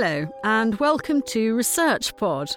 Hello, and welcome to Research Pod.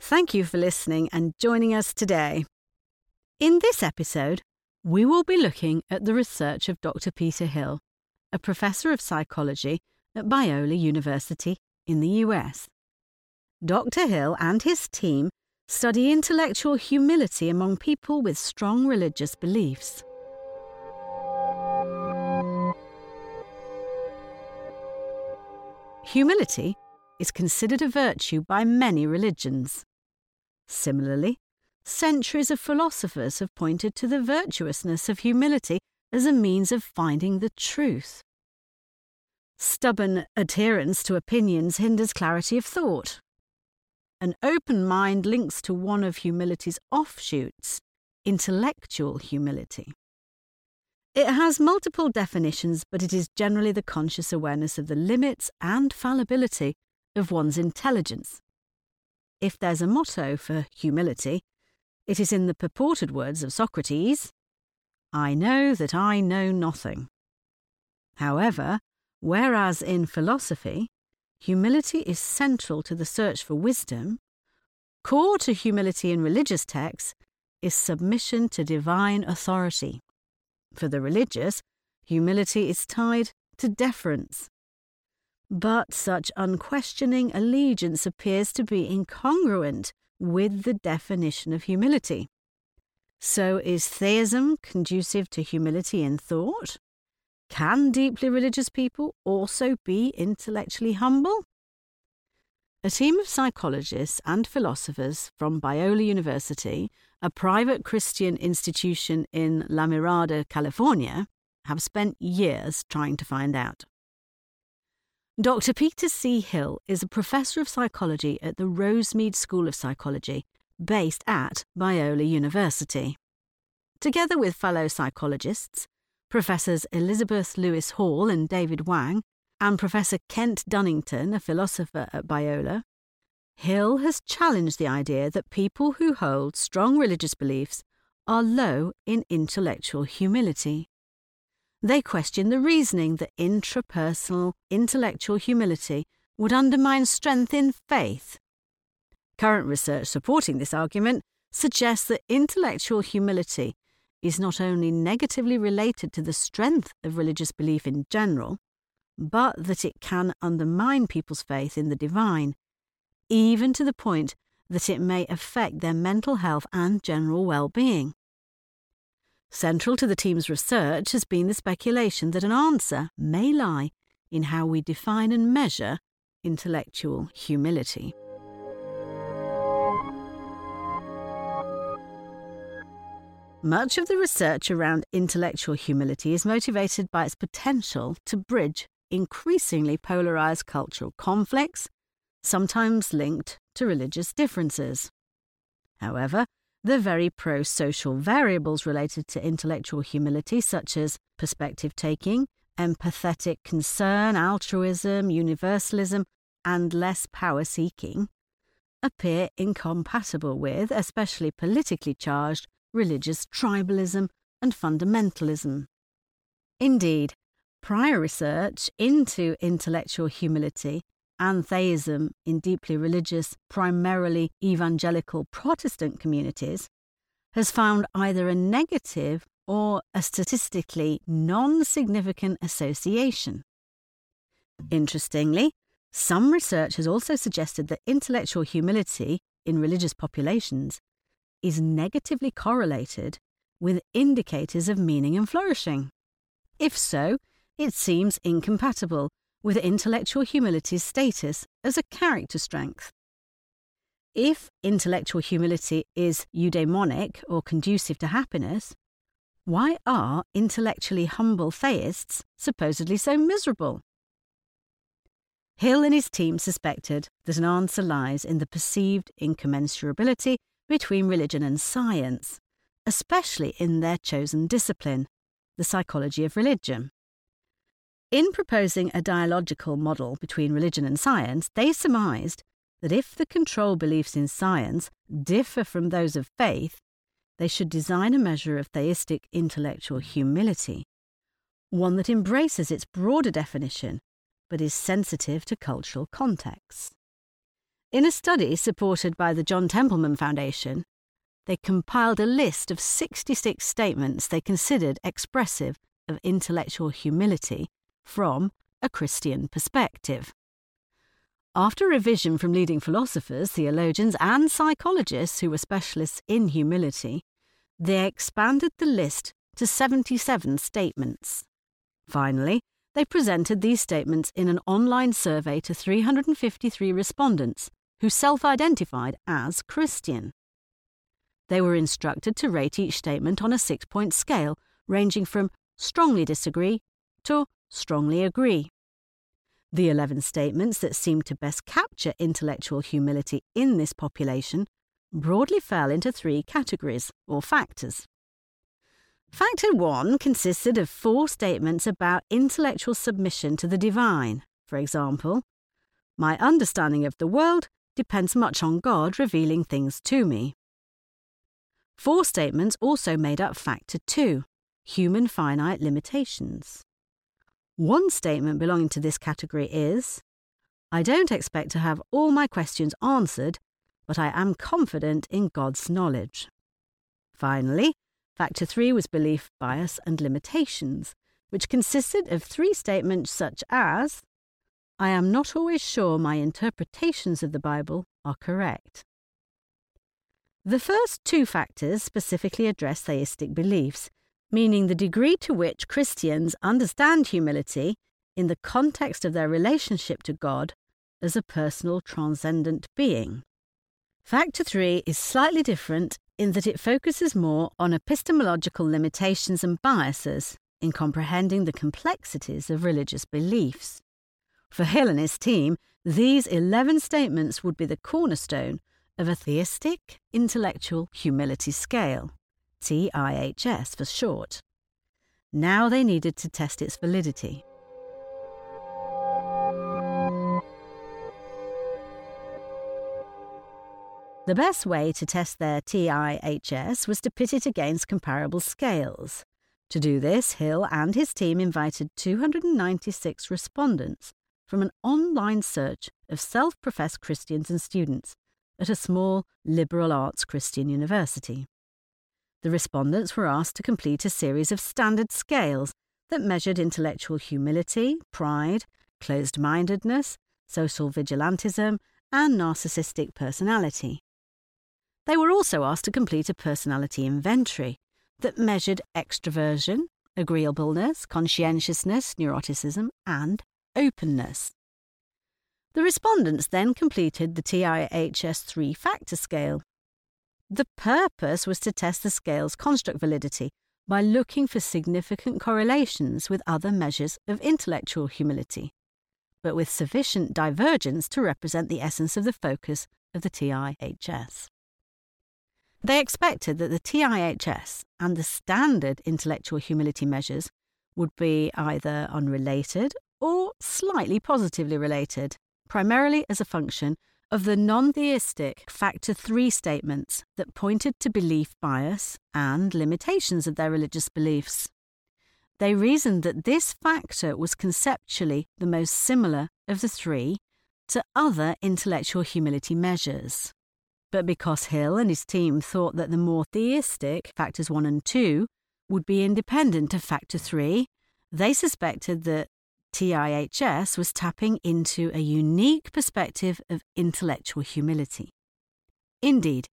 Thank you for listening and joining us today. In this episode, we will be looking at the research of Dr. Peter Hill, a professor of psychology at Biola University in the US. Dr. Hill and his team study intellectual humility among people with strong religious beliefs. Humility is considered a virtue by many religions. Similarly, centuries of philosophers have pointed to the virtuousness of humility as a means of finding the truth. Stubborn adherence to opinions hinders clarity of thought. An open mind links to one of humility's offshoots, intellectual humility. It has multiple definitions, but it is generally the conscious awareness of the limits and fallibility of one's intelligence. If there's a motto for humility, it is in the purported words of Socrates I know that I know nothing. However, whereas in philosophy, humility is central to the search for wisdom, core to humility in religious texts is submission to divine authority. For the religious, humility is tied to deference. But such unquestioning allegiance appears to be incongruent with the definition of humility. So, is theism conducive to humility in thought? Can deeply religious people also be intellectually humble? A team of psychologists and philosophers from Biola University a private Christian institution in La Mirada, California, have spent years trying to find out. Dr. Peter C. Hill is a professor of psychology at the Rosemead School of Psychology, based at Biola University. Together with fellow psychologists, Professors Elizabeth Lewis Hall and David Wang, and Professor Kent Dunnington, a philosopher at Biola, Hill has challenged the idea that people who hold strong religious beliefs are low in intellectual humility. They question the reasoning that intrapersonal intellectual humility would undermine strength in faith. Current research supporting this argument suggests that intellectual humility is not only negatively related to the strength of religious belief in general, but that it can undermine people's faith in the divine even to the point that it may affect their mental health and general well being. Central to the team's research has been the speculation that an answer may lie in how we define and measure intellectual humility. Much of the research around intellectual humility is motivated by its potential to bridge increasingly polarized cultural conflicts sometimes linked to religious differences. However, the very pro social variables related to intellectual humility, such as perspective taking, empathetic concern, altruism, universalism, and less power seeking, appear incompatible with, especially politically charged, religious tribalism and fundamentalism. Indeed, prior research into intellectual humility and theism in deeply religious, primarily evangelical Protestant communities has found either a negative or a statistically non significant association. Interestingly, some research has also suggested that intellectual humility in religious populations is negatively correlated with indicators of meaning and flourishing. If so, it seems incompatible with intellectual humility's status as a character strength. If intellectual humility is eudaimonic or conducive to happiness, why are intellectually humble theists supposedly so miserable? Hill and his team suspected that an answer lies in the perceived incommensurability between religion and science, especially in their chosen discipline, the psychology of religion. In proposing a dialogical model between religion and science, they surmised that if the control beliefs in science differ from those of faith, they should design a measure of theistic intellectual humility, one that embraces its broader definition but is sensitive to cultural contexts. In a study supported by the John Templeton Foundation, they compiled a list of 66 statements they considered expressive of intellectual humility from a Christian perspective. After revision from leading philosophers, theologians, and psychologists who were specialists in humility, they expanded the list to 77 statements. Finally, they presented these statements in an online survey to 353 respondents who self identified as Christian. They were instructed to rate each statement on a six point scale, ranging from strongly disagree to strongly agree. The 11 statements that seemed to best capture intellectual humility in this population broadly fell into three categories, or factors. Factor 1 consisted of four statements about intellectual submission to the divine. For example, my understanding of the world depends much on God revealing things to me. Four statements also made up Factor 2 human finite limitations. One statement belonging to this category is I don't expect to have all my questions answered, but I am confident in God's knowledge. Finally, factor three was belief, bias, and limitations, which consisted of three statements such as I am not always sure my interpretations of the Bible are correct. The first two factors specifically address theistic beliefs, meaning the degree to which Christians understand humility in the context of their relationship to God as a personal transcendent being. Factor 3 is slightly different in that it focuses more on epistemological limitations and biases in comprehending the complexities of religious beliefs. For Hill and his team, these 11 statements would be the cornerstone of a theistic intellectual humility scale. TIHS for short. Now they needed to test its validity. The best way to test their TIHS was to pit it against comparable scales. To do this, Hill and his team invited 296 respondents from an online search of self professed Christians and students at a small liberal arts Christian university. The respondents were asked to complete a series of standard scales that measured intellectual humility, pride, closed mindedness, social vigilantism, and narcissistic personality. They were also asked to complete a personality inventory that measured extroversion, agreeableness, conscientiousness, neuroticism, and openness. The respondents then completed the TIHS 3 factor scale, the purpose was to test the scale's construct validity by looking for significant correlations with other measures of intellectual humility, but with sufficient divergence to represent the essence of the focus of the TIHS. They expected that the TIHS and the standard intellectual humility measures would be either unrelated or slightly positively related, primarily as a function of the non theistic Factor 3 statements that pointed to belief bias and limitations of their religious beliefs. They reasoned that this factor was conceptually the most similar of the three to other intellectual humility measures. But because Hill and his team thought that the more theistic factors 1 and 2 would be independent of factor 3, they suspected that TIHS was tapping into a unique perspective of intellectual humility. Indeed,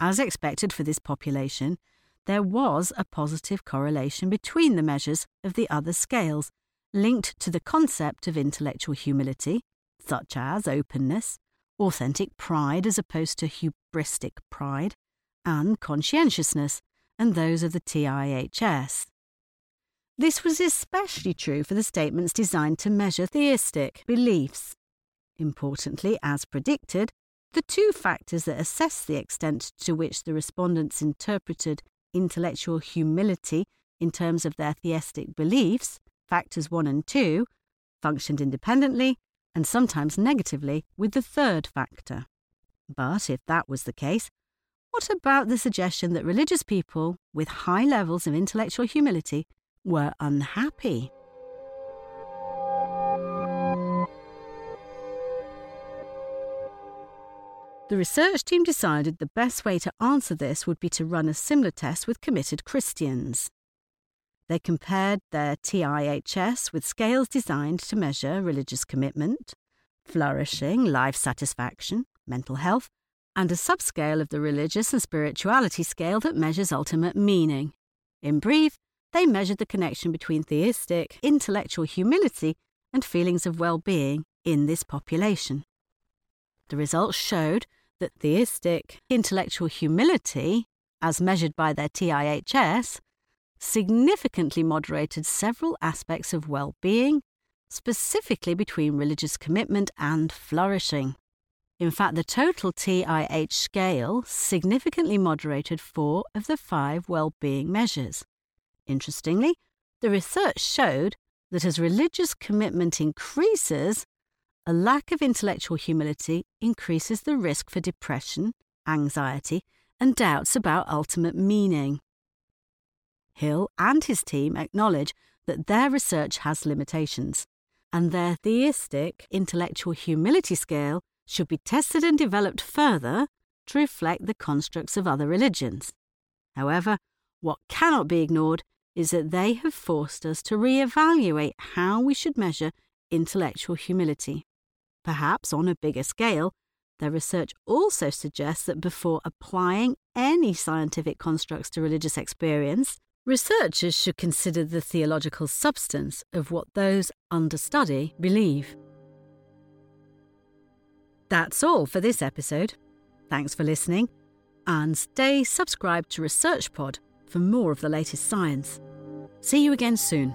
as expected for this population, there was a positive correlation between the measures of the other scales linked to the concept of intellectual humility, such as openness, authentic pride as opposed to hubristic pride, and conscientiousness, and those of the TIHS. This was especially true for the statements designed to measure theistic beliefs. Importantly, as predicted, the two factors that assess the extent to which the respondents interpreted intellectual humility in terms of their theistic beliefs, factors 1 and 2, functioned independently and sometimes negatively with the third factor. But if that was the case, what about the suggestion that religious people with high levels of intellectual humility were unhappy. The research team decided the best way to answer this would be to run a similar test with committed Christians. They compared their TIHS with scales designed to measure religious commitment, flourishing, life satisfaction, mental health, and a subscale of the religious and spirituality scale that measures ultimate meaning. In brief, they measured the connection between theistic, intellectual humility and feelings of well being in this population. The results showed that theistic, intellectual humility, as measured by their TIHS, significantly moderated several aspects of well being, specifically between religious commitment and flourishing. In fact, the total TIH scale significantly moderated four of the five well-being measures. Interestingly, the research showed that as religious commitment increases, a lack of intellectual humility increases the risk for depression, anxiety, and doubts about ultimate meaning. Hill and his team acknowledge that their research has limitations, and their theistic intellectual humility scale should be tested and developed further to reflect the constructs of other religions. However, what cannot be ignored is that they have forced us to re-evaluate how we should measure intellectual humility. Perhaps on a bigger scale, their research also suggests that before applying any scientific constructs to religious experience, researchers should consider the theological substance of what those under study believe. That's all for this episode. Thanks for listening, and stay subscribed to ResearchPod for more of the latest science. See you again soon.